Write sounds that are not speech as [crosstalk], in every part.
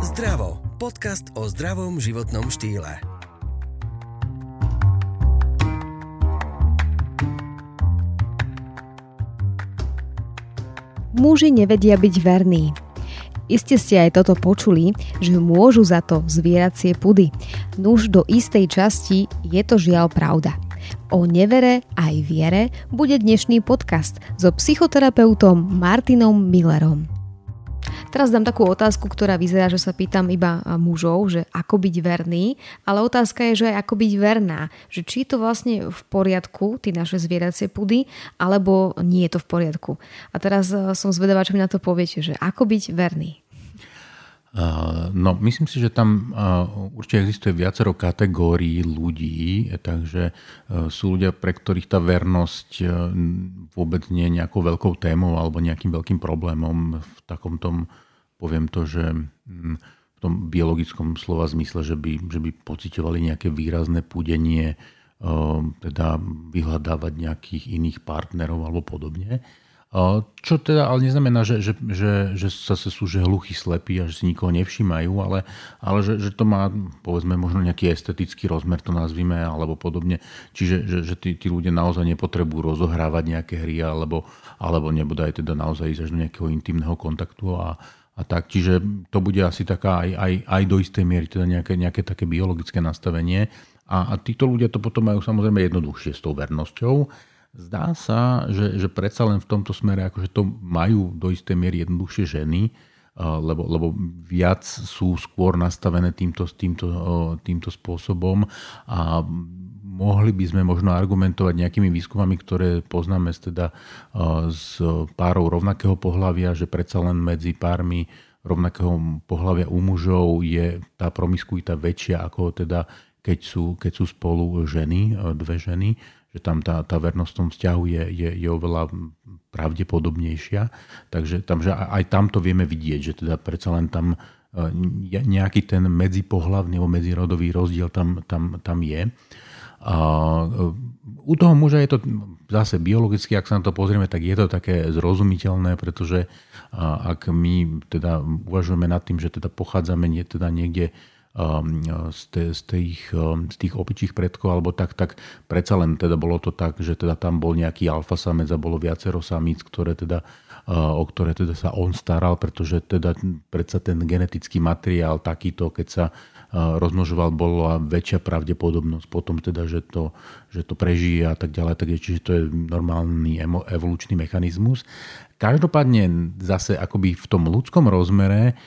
Zdravo. Podcast o zdravom životnom štýle. Muži nevedia byť verní. Iste ste aj toto počuli, že môžu za to zvieracie pudy. Nuž do istej časti je to žiaľ pravda. O nevere aj viere bude dnešný podcast so psychoterapeutom Martinom Millerom. Teraz dám takú otázku, ktorá vyzerá, že sa pýtam iba mužov, že ako byť verný, ale otázka je, že aj ako byť verná. Že či je to vlastne v poriadku, tie naše zvieracie pudy, alebo nie je to v poriadku. A teraz som zvedavá, čo mi na to poviete, že ako byť verný. No, myslím si, že tam určite existuje viacero kategórií ľudí, takže sú ľudia, pre ktorých tá vernosť vôbec nie je nejakou veľkou témou alebo nejakým veľkým problémom v takom tom, poviem to, že mm, v tom biologickom slova zmysle, že by, že by pocitovali nejaké výrazné púdenie, teda vyhľadávať nejakých iných partnerov alebo podobne. Čo teda ale neznamená, že, že, že, že zase sú že hluchí, slepí a že si nikoho nevšímajú, ale, ale že, že to má povedzme možno nejaký estetický rozmer, to nazvime, alebo podobne. Čiže že, že tí, tí ľudia naozaj nepotrebujú rozohrávať nejaké hry alebo, alebo nebude aj teda naozaj ísť až do nejakého intimného kontaktu a, a tak. Čiže to bude asi taká aj, aj, aj do istej miery teda nejaké, nejaké také biologické nastavenie. A, a títo ľudia to potom majú samozrejme jednoduchšie s tou vernosťou. Zdá sa, že, že predsa len v tomto smere akože to majú do istej miery jednoduchšie ženy, lebo, lebo viac sú skôr nastavené týmto, týmto, týmto spôsobom a mohli by sme možno argumentovať nejakými výskumami, ktoré poznáme teda z párov rovnakého pohľavia, že predsa len medzi pármi rovnakého pohľavia u mužov je tá promiskuita väčšia ako teda keď sú, keď sú spolu ženy, dve ženy že tam tá, tá vernosť v tom vzťahu je, je, je oveľa pravdepodobnejšia. Takže tam, že aj tam to vieme vidieť, že teda predsa len tam e, nejaký ten medzipohlavný alebo medzirodový rozdiel tam, tam, tam je. A e, u toho muža je to zase biologicky, ak sa na to pozrieme, tak je to také zrozumiteľné, pretože ak my teda uvažujeme nad tým, že teda pochádzame nie, teda niekde z, te, z, tých, um, z tých opičích predkov, alebo tak, tak predsa len teda bolo to tak, že teda tam bol nejaký alfa samec a bolo viacero samíc, ktoré teda, uh, o ktoré teda sa on staral, pretože teda predsa ten genetický materiál takýto, keď sa uh, rozmnožoval, bola väčšia pravdepodobnosť potom teda, že to, že to prežije a tak ďalej, takže čiže to je normálny evolučný mechanizmus. Každopádne zase akoby v tom ľudskom rozmere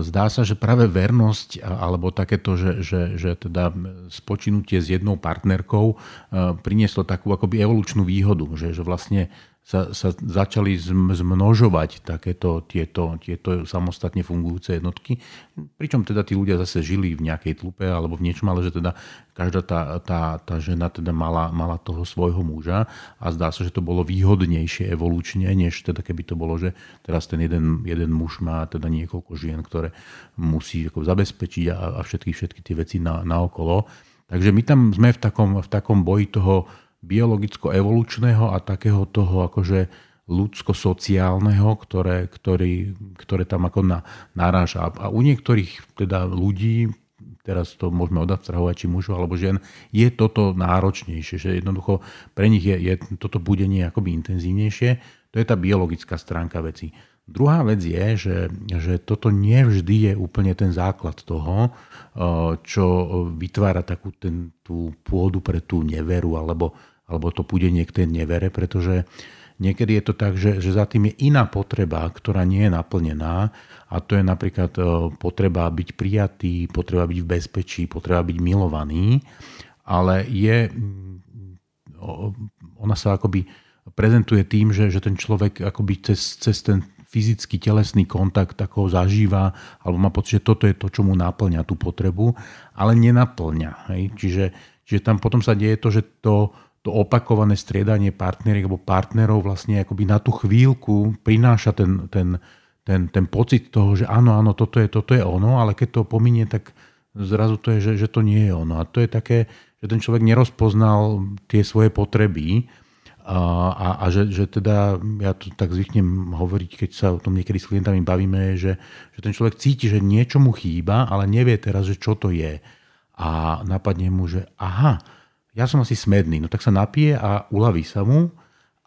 zdá sa, že práve vernosť alebo takéto, že, že, že teda spočinutie s jednou partnerkou eh, prinieslo takú akoby evolučnú výhodu, že, že vlastne sa, sa začali zmnožovať takéto tieto, tieto samostatne fungujúce jednotky. Pričom teda tí ľudia zase žili v nejakej tlupe alebo v niečom, ale že teda každá tá, tá, tá žena teda mala, mala toho svojho muža a zdá sa, že to bolo výhodnejšie evolučne, než teda keby to bolo, že teraz ten jeden, jeden muž má teda niekoľko žien, ktoré musí ako zabezpečiť a, a všetky, všetky tie veci na, na okolo. Takže my tam sme v takom, v takom boji toho biologicko-evolučného a takého toho akože ľudsko-sociálneho, ktoré, ktorý, ktoré tam ako na, naráža. A u niektorých teda ľudí, teraz to môžeme odabstrahovať, či mužov alebo žien, je toto náročnejšie, že jednoducho pre nich je, je toto budenie akoby intenzívnejšie. To je tá biologická stránka veci. Druhá vec je, že, že toto nevždy je úplne ten základ toho, eh, čo vytvára takú ten, tú pôdu pre tú neveru alebo, alebo to púdenie k nevere, pretože niekedy je to tak, že, že za tým je iná potreba, ktorá nie je naplnená a to je napríklad eh, potreba byť prijatý, potreba byť v bezpečí, potreba byť milovaný, ale je, mm, ona sa akoby prezentuje tým, že, že ten človek akoby cez, cez ten fyzický telesný kontakt ako zažíva, alebo má pocit, že toto je to, čo mu naplňa tú potrebu, ale nenaplňa. Hej? Čiže, čiže tam potom sa deje to, že to, to opakované striedanie partneriek alebo partnerov vlastne akoby na tú chvíľku prináša ten, ten, ten, ten pocit toho, že áno, áno, toto je, toto je ono, ale keď to pominie, tak zrazu to je, že, že to nie je ono. A to je také, že ten človek nerozpoznal tie svoje potreby, a, a že, že teda, ja to tak zvyknem hovoriť, keď sa o tom niekedy s klientami bavíme, že, že ten človek cíti, že niečo mu chýba, ale nevie teraz, že čo to je. A napadne mu, že aha, ja som asi smedný, no tak sa napije a uľaví sa mu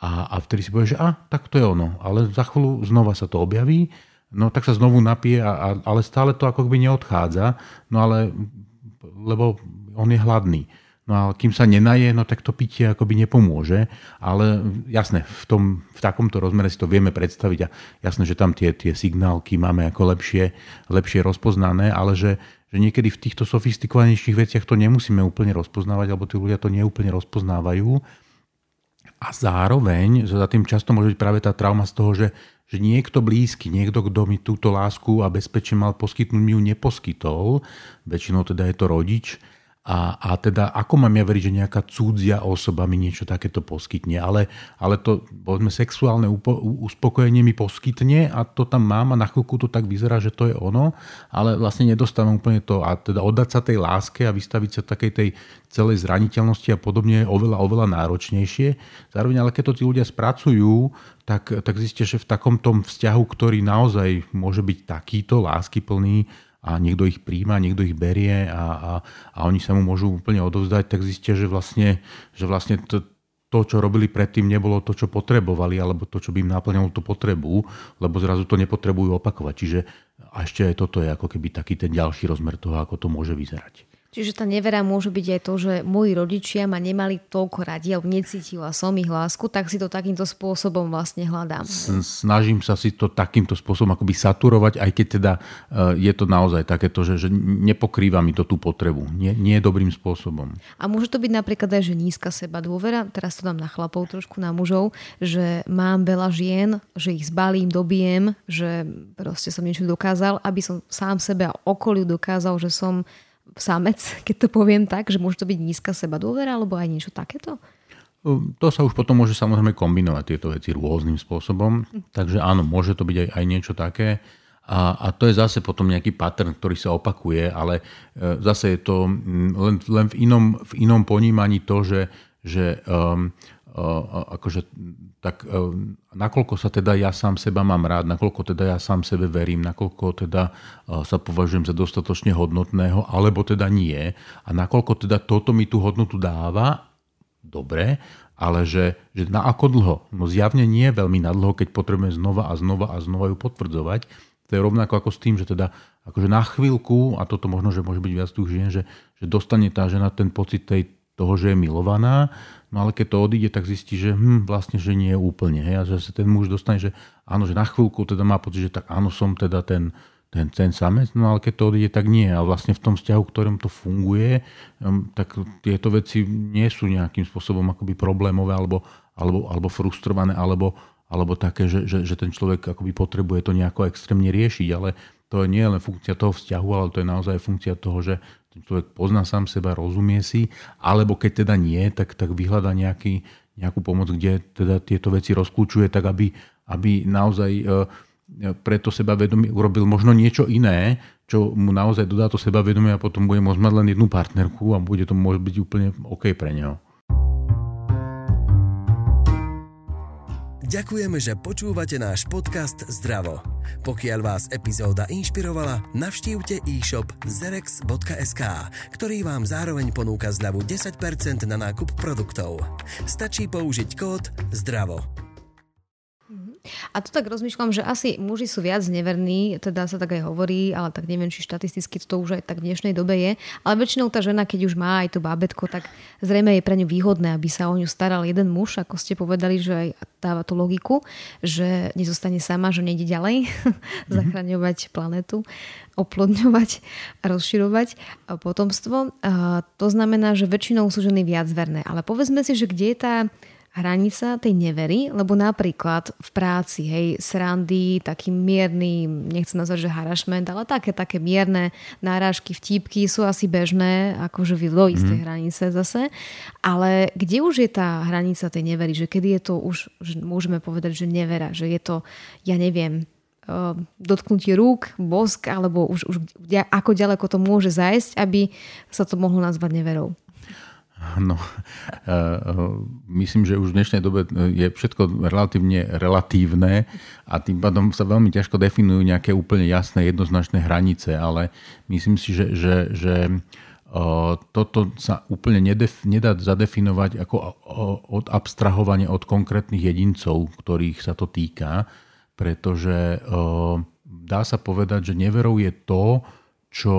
a, a vtedy si povie, že a, tak to je ono. Ale za chvíľu znova sa to objaví, no tak sa znovu napije, a, a, ale stále to ako by neodchádza, no ale lebo on je hladný. No a kým sa nenaje, no tak to pitie akoby nepomôže. Ale jasné, v, tom, v takomto rozmere si to vieme predstaviť a jasné, že tam tie, tie signálky máme ako lepšie, lepšie rozpoznané, ale že, že niekedy v týchto sofistikovanejších veciach to nemusíme úplne rozpoznávať, alebo tí ľudia to neúplne rozpoznávajú. A zároveň za tým často môže byť práve tá trauma z toho, že, že niekto blízky, niekto, kto mi túto lásku a bezpečie mal poskytnúť, mi ju neposkytol, väčšinou teda je to rodič, a, a teda ako mám ja veriť, že nejaká cudzia osoba mi niečo takéto poskytne, ale, ale to, povedzme, sexuálne upo, uspokojenie mi poskytne a to tam mám a na chvíľku to tak vyzerá, že to je ono, ale vlastne nedostávam úplne to a teda oddať sa tej láske a vystaviť sa takej tej celej zraniteľnosti a podobne je oveľa, oveľa náročnejšie. Zároveň ale keď to tí ľudia spracujú, tak, tak zistia, že v takom tom vzťahu, ktorý naozaj môže byť takýto láskyplný, a niekto ich príjma, niekto ich berie a, a, a oni sa mu môžu úplne odovzdať, tak zistia, že vlastne, že vlastne to, to, čo robili predtým, nebolo to, čo potrebovali, alebo to, čo by im naplňalo tú potrebu, lebo zrazu to nepotrebujú opakovať. Čiže a ešte aj toto je ako keby taký ten ďalší rozmer toho, ako to môže vyzerať. Čiže tá nevera môže byť aj to, že moji rodičia ma nemali toľko radi, alebo necítila som ich lásku, tak si to takýmto spôsobom vlastne hľadám. Snažím sa si to takýmto spôsobom akoby saturovať, aj keď teda eh, je to naozaj takéto, že, že nepokrýva mi to tú potrebu. Nie, nie je dobrým spôsobom. A môže to byť napríklad aj, že nízka seba dôvera, teraz to dám na chlapov trošku, na mužov, že mám veľa žien, že ich zbalím, dobijem, že proste som niečo dokázal, aby som sám sebe a okoliu dokázal, že som samec, keď to poviem tak, že môže to byť nízka seba dôvera alebo aj niečo takéto? To sa už potom môže samozrejme kombinovať tieto veci rôznym spôsobom. Takže áno, môže to byť aj, aj niečo také. A, a to je zase potom nejaký pattern, ktorý sa opakuje, ale e, zase je to len, len v, inom, v inom ponímaní to, že, že um, akože tak nakoľko sa teda ja sám seba mám rád, nakoľko teda ja sám sebe verím, nakoľko teda sa považujem za dostatočne hodnotného, alebo teda nie. A nakoľko teda toto mi tú hodnotu dáva, dobre, ale že, že na ako dlho? No zjavne nie veľmi na dlho, keď potrebujeme znova a znova a znova ju potvrdzovať. To je rovnako ako s tým, že teda akože na chvíľku, a toto možno, že môže byť viac tých žien, že, že dostane tá žena ten pocit tej, toho, že je milovaná, No ale keď to odíde, tak zistí, že hm, vlastne, že nie je úplne. Hej? A že sa ten muž dostane, že áno, že na chvíľku teda má pocit, že tak áno, som teda ten, ten, ten samec, no ale keď to odíde, tak nie. A vlastne v tom vzťahu, ktorom to funguje, tak tieto veci nie sú nejakým spôsobom akoby problémové alebo, alebo, alebo frustrované, alebo, alebo také, že, že, že ten človek akoby potrebuje to nejako extrémne riešiť, ale to nie je len funkcia toho vzťahu, ale to je naozaj funkcia toho, že, človek pozná sám seba, rozumie si, alebo keď teda nie, tak, tak vyhľada nejaký, nejakú pomoc, kde teda tieto veci rozklúčuje, tak aby, aby naozaj e, preto sebavedomie urobil možno niečo iné, čo mu naozaj dodá to sebavedomie a potom bude môcť mať len jednu partnerku a bude to môcť byť úplne OK pre neho. Ďakujeme, že počúvate náš podcast Zdravo. Pokiaľ vás epizóda inšpirovala, navštívte e-shop zerex.sk, ktorý vám zároveň ponúka zľavu 10% na nákup produktov. Stačí použiť kód ZDRAVO. A to tak rozmýšľam, že asi muži sú viac neverní, teda sa tak aj hovorí, ale tak neviem, či štatisticky to už aj tak v dnešnej dobe je. Ale väčšinou tá žena, keď už má aj to bábetko, tak zrejme je pre ňu výhodné, aby sa o ňu staral jeden muž, ako ste povedali, že aj dáva tú logiku, že nezostane sama, že nejde ďalej mm-hmm. [laughs] zachraňovať planetu oplodňovať a rozširovať potomstvo. To znamená, že väčšinou sú ženy viac verné. Ale povedzme si, že kde je tá hranica tej nevery, lebo napríklad v práci, hej, srandy, taký mierny, nechcem nazvať, že harašment, ale také, také mierne náražky, vtípky sú asi bežné, akože do istej mm. hranice zase. Ale kde už je tá hranica tej nevery, že kedy je to už, že môžeme povedať, že nevera, že je to, ja neviem, eh, dotknutie rúk, bosk, alebo už, už ako ďaleko to môže zajsť, aby sa to mohlo nazvať neverou? No, [laughs] myslím, že už v dnešnej dobe je všetko relatívne relatívne a tým pádom sa veľmi ťažko definujú nejaké úplne jasné, jednoznačné hranice, ale myslím si, že, že, že toto sa úplne nedef, nedá zadefinovať ako od abstrahovania od konkrétnych jedincov, ktorých sa to týka, pretože dá sa povedať, že neverou je to, čo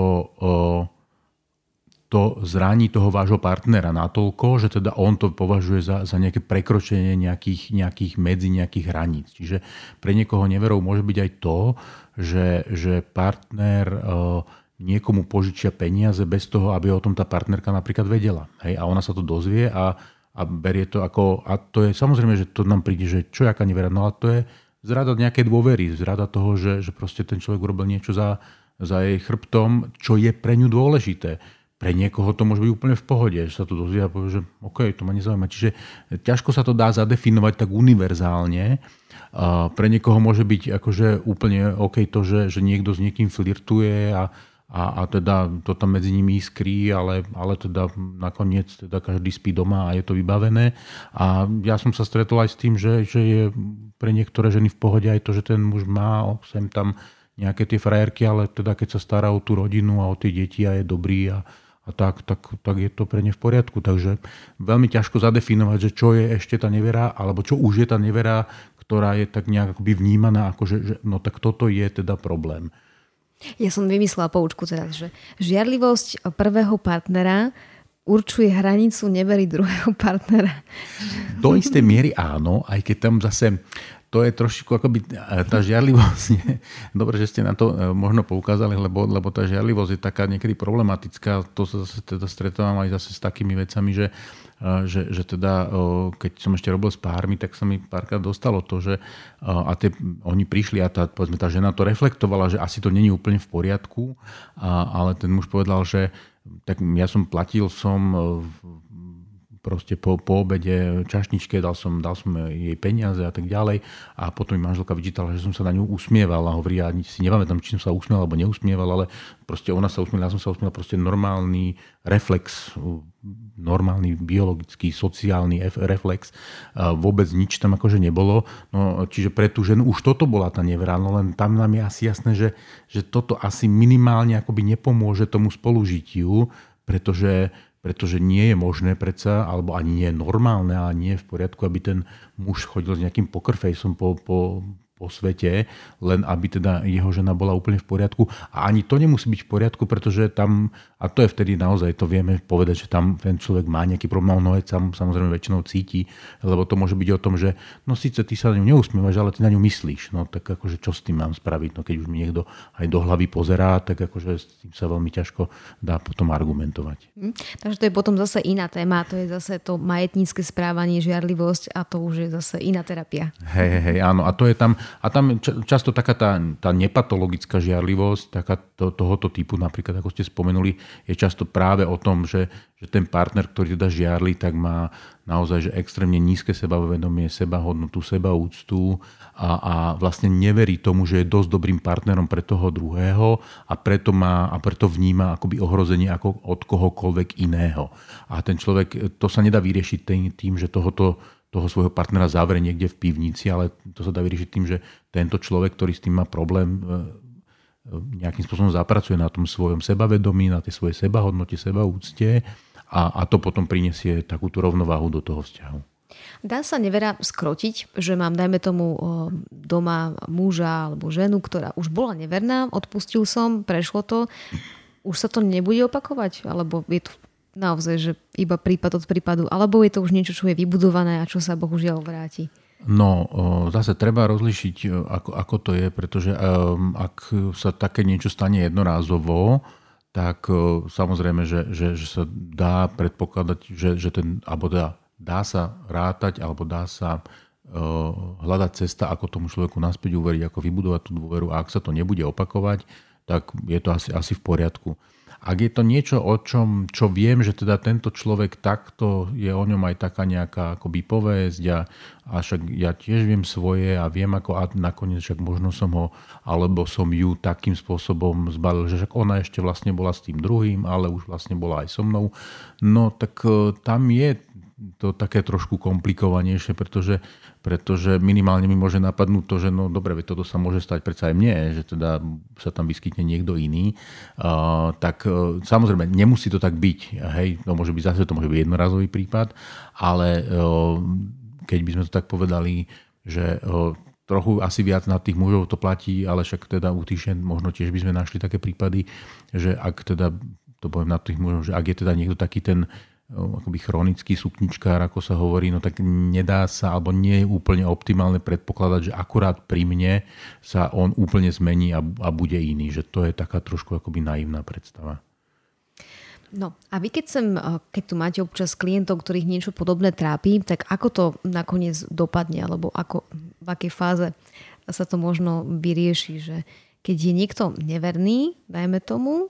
to zraní toho vášho partnera natoľko, že teda on to považuje za, za nejaké prekročenie nejakých, nejakých medzi, nejakých hraníc. Čiže pre niekoho neverou môže byť aj to, že, že partner uh, niekomu požičia peniaze bez toho, aby o tom tá partnerka napríklad vedela. Hej? A ona sa to dozvie a, a berie to ako... A to je samozrejme, že to nám príde, že čo jaká nevera, no ale to je zrada nejakej dôvery, zrada toho, že, že proste ten človek urobil niečo za, za jej chrbtom, čo je pre ňu dôležité pre niekoho to môže byť úplne v pohode, že sa to dozvie a povie, že OK, to ma nezaujíma. Čiže ťažko sa to dá zadefinovať tak univerzálne. Pre niekoho môže byť akože úplne OK to, že, že niekto s niekým flirtuje a, a, a teda to tam medzi nimi iskrí, ale, ale teda nakoniec teda každý spí doma a je to vybavené. A ja som sa stretol aj s tým, že, že je pre niektoré ženy v pohode aj to, že ten muž má sem tam nejaké tie frajerky, ale teda keď sa stará o tú rodinu a o tie deti a je dobrý a, a tak, tak, tak je to pre ne v poriadku. Takže veľmi ťažko zadefinovať, že čo je ešte tá nevera, alebo čo už je tá nevera, ktorá je tak nejak akoby vnímaná, ako že, že no tak toto je teda problém. Ja som vymyslela poučku teraz, že žiarlivosť prvého partnera určuje hranicu nevery druhého [laughs] partnera. Do istej miery áno, aj keď tam zase to je trošku akoby tá žiarlivosť. Nie? Dobre, že ste na to e, možno poukázali, lebo, lebo tá žiarlivosť je taká niekedy problematická. To sa zase teda stretávam aj zase s takými vecami, že, e, že, že teda keď som ešte robil s pármi, tak sa mi párkrát dostalo to, že a tie, oni prišli a tá, povedzme, tá žena to reflektovala, že asi to není úplne v poriadku, a, ale ten muž povedal, že tak ja som platil som proste po, po obede čašničke, dal som, dal som jej peniaze a tak ďalej a potom mi manželka vyčítala, že som sa na ňu usmieval a hovorí, ja si nepamätám, či som sa usmieval alebo neusmieval, ale proste ona sa usmievala, ja som sa usmieval, proste normálny reflex, normálny biologický, sociálny reflex, vôbec nič tam akože nebolo. No, čiže pre tú ženu už toto bola tá nevera, no len tam nám je asi jasné, že, že toto asi minimálne akoby nepomôže tomu spolužitiu, pretože pretože nie je možné predsa, alebo ani nie je normálne, a nie je v poriadku, aby ten muž chodil s nejakým pokerfejsom po, po, po svete, len aby teda jeho žena bola úplne v poriadku. A ani to nemusí byť v poriadku, pretože tam, a to je vtedy naozaj, to vieme povedať, že tam ten človek má nejaký problém, no je tam samozrejme väčšinou cíti, lebo to môže byť o tom, že no síce ty sa na ňu neusmievaš, ale ty na ňu myslíš. No tak akože čo s tým mám spraviť? No keď už mi niekto aj do hlavy pozerá, tak akože s tým sa veľmi ťažko dá potom argumentovať. Hm, takže to je potom zase iná téma, to je zase to majetnícke správanie, žiarlivosť a to už je zase iná terapia. Hej, hej, áno. A to je tam, a tam často taká tá, tá nepatologická žiarlivosť, taká to, tohoto typu, napríklad ako ste spomenuli, je často práve o tom, že, že ten partner, ktorý teda žiarli, tak má naozaj že extrémne nízke sebavedomie, sebahodnotu, sebaúctu a, a vlastne neverí tomu, že je dosť dobrým partnerom pre toho druhého a preto, má, a preto vníma akoby ohrozenie ako od kohokoľvek iného. A ten človek, to sa nedá vyriešiť tým, tým že tohoto toho svojho partnera zavrie niekde v pivnici, ale to sa dá vyriešiť tým, že tento človek, ktorý s tým má problém, e, e, nejakým spôsobom zapracuje na tom svojom sebavedomí, na tej svojej sebahodnote, sebaúcte a, a to potom prinesie takúto rovnováhu do toho vzťahu. Dá sa nevera skrotiť, že mám, dajme tomu, doma muža alebo ženu, ktorá už bola neverná, odpustil som, prešlo to, už sa to nebude opakovať? Alebo je to naozaj, že iba prípad od prípadu, alebo je to už niečo, čo je vybudované a čo sa bohužiaľ vráti? No, zase treba rozlišiť, ako, ako to je, pretože um, ak sa také niečo stane jednorázovo, tak uh, samozrejme, že, že, že sa dá predpokladať, že, že ten, alebo dá, dá sa rátať, alebo dá sa hľadať cesta, ako tomu človeku naspäť uveriť, ako vybudovať tú dôveru a ak sa to nebude opakovať, tak je to asi, asi v poriadku. Ak je to niečo, o čom, čo viem, že teda tento človek takto, je o ňom aj taká nejaká akoby povesť a, a však ja tiež viem svoje a viem ako a nakoniec však možno som ho, alebo som ju takým spôsobom zbalil, že však ona ešte vlastne bola s tým druhým, ale už vlastne bola aj so mnou. No tak e, tam je to také trošku komplikovanejšie, pretože pretože minimálne mi môže napadnúť to, že no dobre, toto sa môže stať predsa aj mne, že teda sa tam vyskytne niekto iný, uh, tak uh, samozrejme nemusí to tak byť, hej, to môže byť zase, to môže byť jednorazový prípad, ale uh, keď by sme to tak povedali, že uh, trochu asi viac na tých mužov to platí, ale však teda u tých možno tiež by sme našli také prípady, že ak teda to poviem na tých mužov, že ak je teda niekto taký ten akoby chronický súpničkár, ako sa hovorí, no tak nedá sa, alebo nie je úplne optimálne predpokladať, že akurát pri mne sa on úplne zmení a, a bude iný. Že to je taká trošku akoby naivná predstava. No a vy keď, sem, keď tu máte občas klientov, ktorých niečo podobné trápi, tak ako to nakoniec dopadne, alebo ako, v akej fáze sa to možno vyrieši, že keď je niekto neverný, dajme tomu,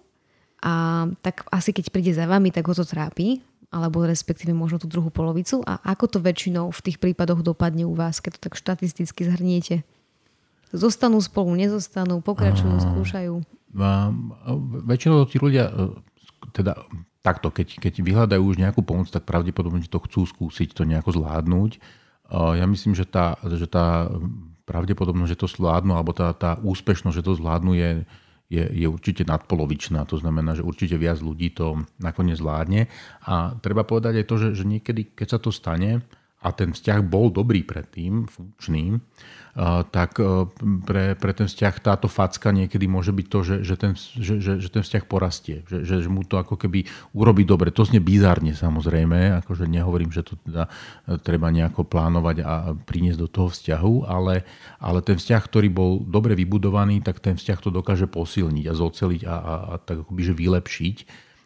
a tak asi keď príde za vami, tak ho to trápi, alebo respektíve možno tú druhú polovicu a ako to väčšinou v tých prípadoch dopadne u vás, keď to tak štatisticky zhrniete? Zostanú spolu, nezostanú, pokračujú, a, skúšajú? A, väčšinou tí ľudia, e, teda takto, keď, keď vyhľadajú už nejakú pomoc, tak pravdepodobne to chcú skúsiť to nejako zvládnuť. Ja myslím, že tá, že tá pravdepodobnosť, že to zvládnu, alebo tá, tá úspešnosť, že to zvládnu je je, je určite nadpolovičná. To znamená, že určite viac ľudí to nakoniec zvládne. A treba povedať aj to, že, že niekedy, keď sa to stane a ten vzťah bol dobrý predtým, funkčný, tak e, pre, pre ten vzťah táto facka niekedy môže byť to, že, že, ten, že, že, že ten vzťah porastie, že, že mu to ako keby urobí dobre. To znie bizárne samozrejme, akože nehovorím, že to teda e, treba nejako plánovať a priniesť do toho vzťahu, ale, ale ten vzťah, ktorý bol dobre vybudovaný, tak ten vzťah to dokáže posilniť a zoceliť a, a, a tak akoby že vylepšiť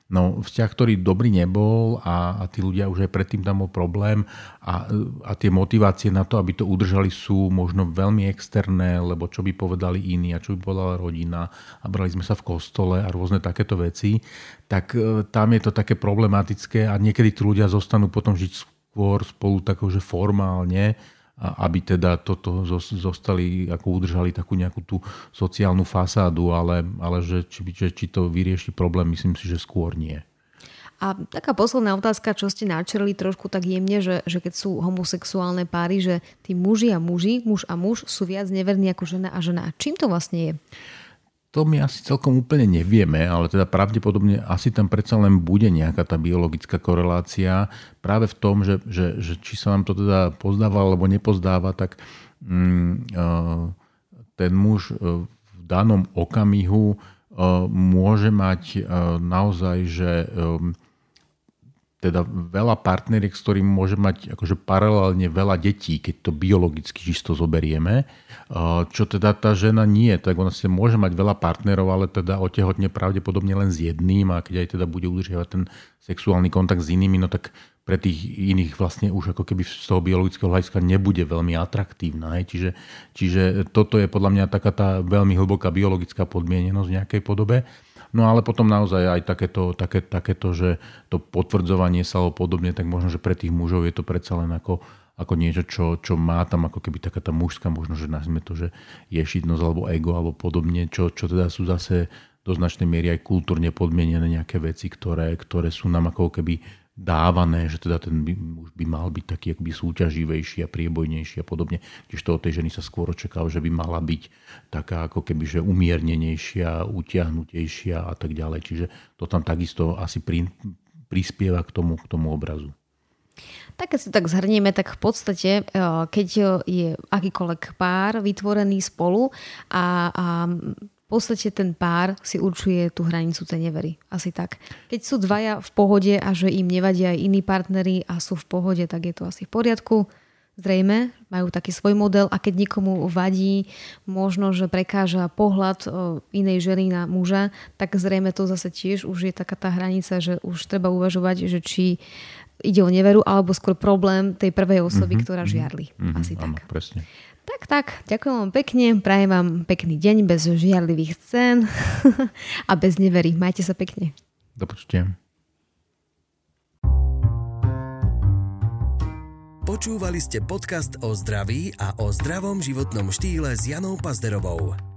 No vzťah, ktorý dobrý nebol a, a tí ľudia už aj predtým tam bol problém a, a tie motivácie na to, aby to udržali sú možno veľmi externé, lebo čo by povedali iní a čo by povedala rodina a brali sme sa v kostole a rôzne takéto veci, tak e, tam je to také problematické a niekedy tí ľudia zostanú potom žiť skôr spolu že formálne, aby teda toto zostali, ako udržali takú nejakú tú sociálnu fasádu, ale, ale že, či, že, či to vyrieši problém, myslím si, že skôr nie. A taká posledná otázka, čo ste načrli trošku tak jemne, že, že keď sú homosexuálne páry, že tí muži a muži, muž a muž sú viac neverní ako žena a žena. Čím to vlastne je? To my asi celkom úplne nevieme, ale teda pravdepodobne asi tam predsa len bude nejaká tá biologická korelácia práve v tom, že, že, že či sa nám to teda pozdáva alebo nepozdáva, tak mm, ten muž e, v danom okamihu e, môže mať e, naozaj, že teda veľa partneriek, s ktorým môže mať akože paralelne veľa detí, keď to biologicky čisto zoberieme. Čo teda tá žena nie, tak ona si môže mať veľa partnerov, ale teda otehotne pravdepodobne len s jedným a keď aj teda bude udržiavať ten sexuálny kontakt s inými, no tak pre tých iných vlastne už ako keby z toho biologického hľadiska nebude veľmi atraktívna. Čiže, čiže toto je podľa mňa taká tá veľmi hlboká biologická podmienenosť v nejakej podobe. No ale potom naozaj aj takéto, také, takéto že to potvrdzovanie sa alebo podobne, tak možno, že pre tých mužov je to predsa len ako, ako niečo, čo, čo má tam ako keby taká tá mužská, možno, že nazvime to, že ješitnosť alebo ego alebo podobne, čo, čo teda sú zase do značnej miery aj kultúrne podmienené nejaké veci, ktoré, ktoré sú nám ako keby dávané, že teda ten by, už by mal byť taký akoby súťaživejší a priebojnejší a podobne. Tiež to od tej ženy sa skôr očakalo, že by mala byť taká ako keby že umiernenejšia, utiahnutejšia a tak ďalej. Čiže to tam takisto asi pri, prispieva k tomu, k tomu obrazu. Tak keď si tak zhrnieme, tak v podstate, e, keď je akýkoľvek pár vytvorený spolu a, a podstate ten pár si určuje tú hranicu tej nevery. Asi tak. Keď sú dvaja v pohode a že im nevadia aj iní partnery a sú v pohode, tak je to asi v poriadku. Zrejme, majú taký svoj model a keď nikomu vadí možno, že prekáža pohľad inej ženy na muža, tak zrejme to zase tiež už je taká tá hranica, že už treba uvažovať, že či ide o neveru alebo skôr problém tej prvej osoby, mm-hmm, ktorá žiarli. Mm-hmm, Asi áno, tak. Presne. Tak, tak, ďakujem vám pekne, prajem vám pekný deň bez žiarlivých scén [laughs] a bez neverí. Majte sa pekne. Do počutia. Počúvali ste podcast o zdraví a o zdravom životnom štýle s Janou Pazderovou.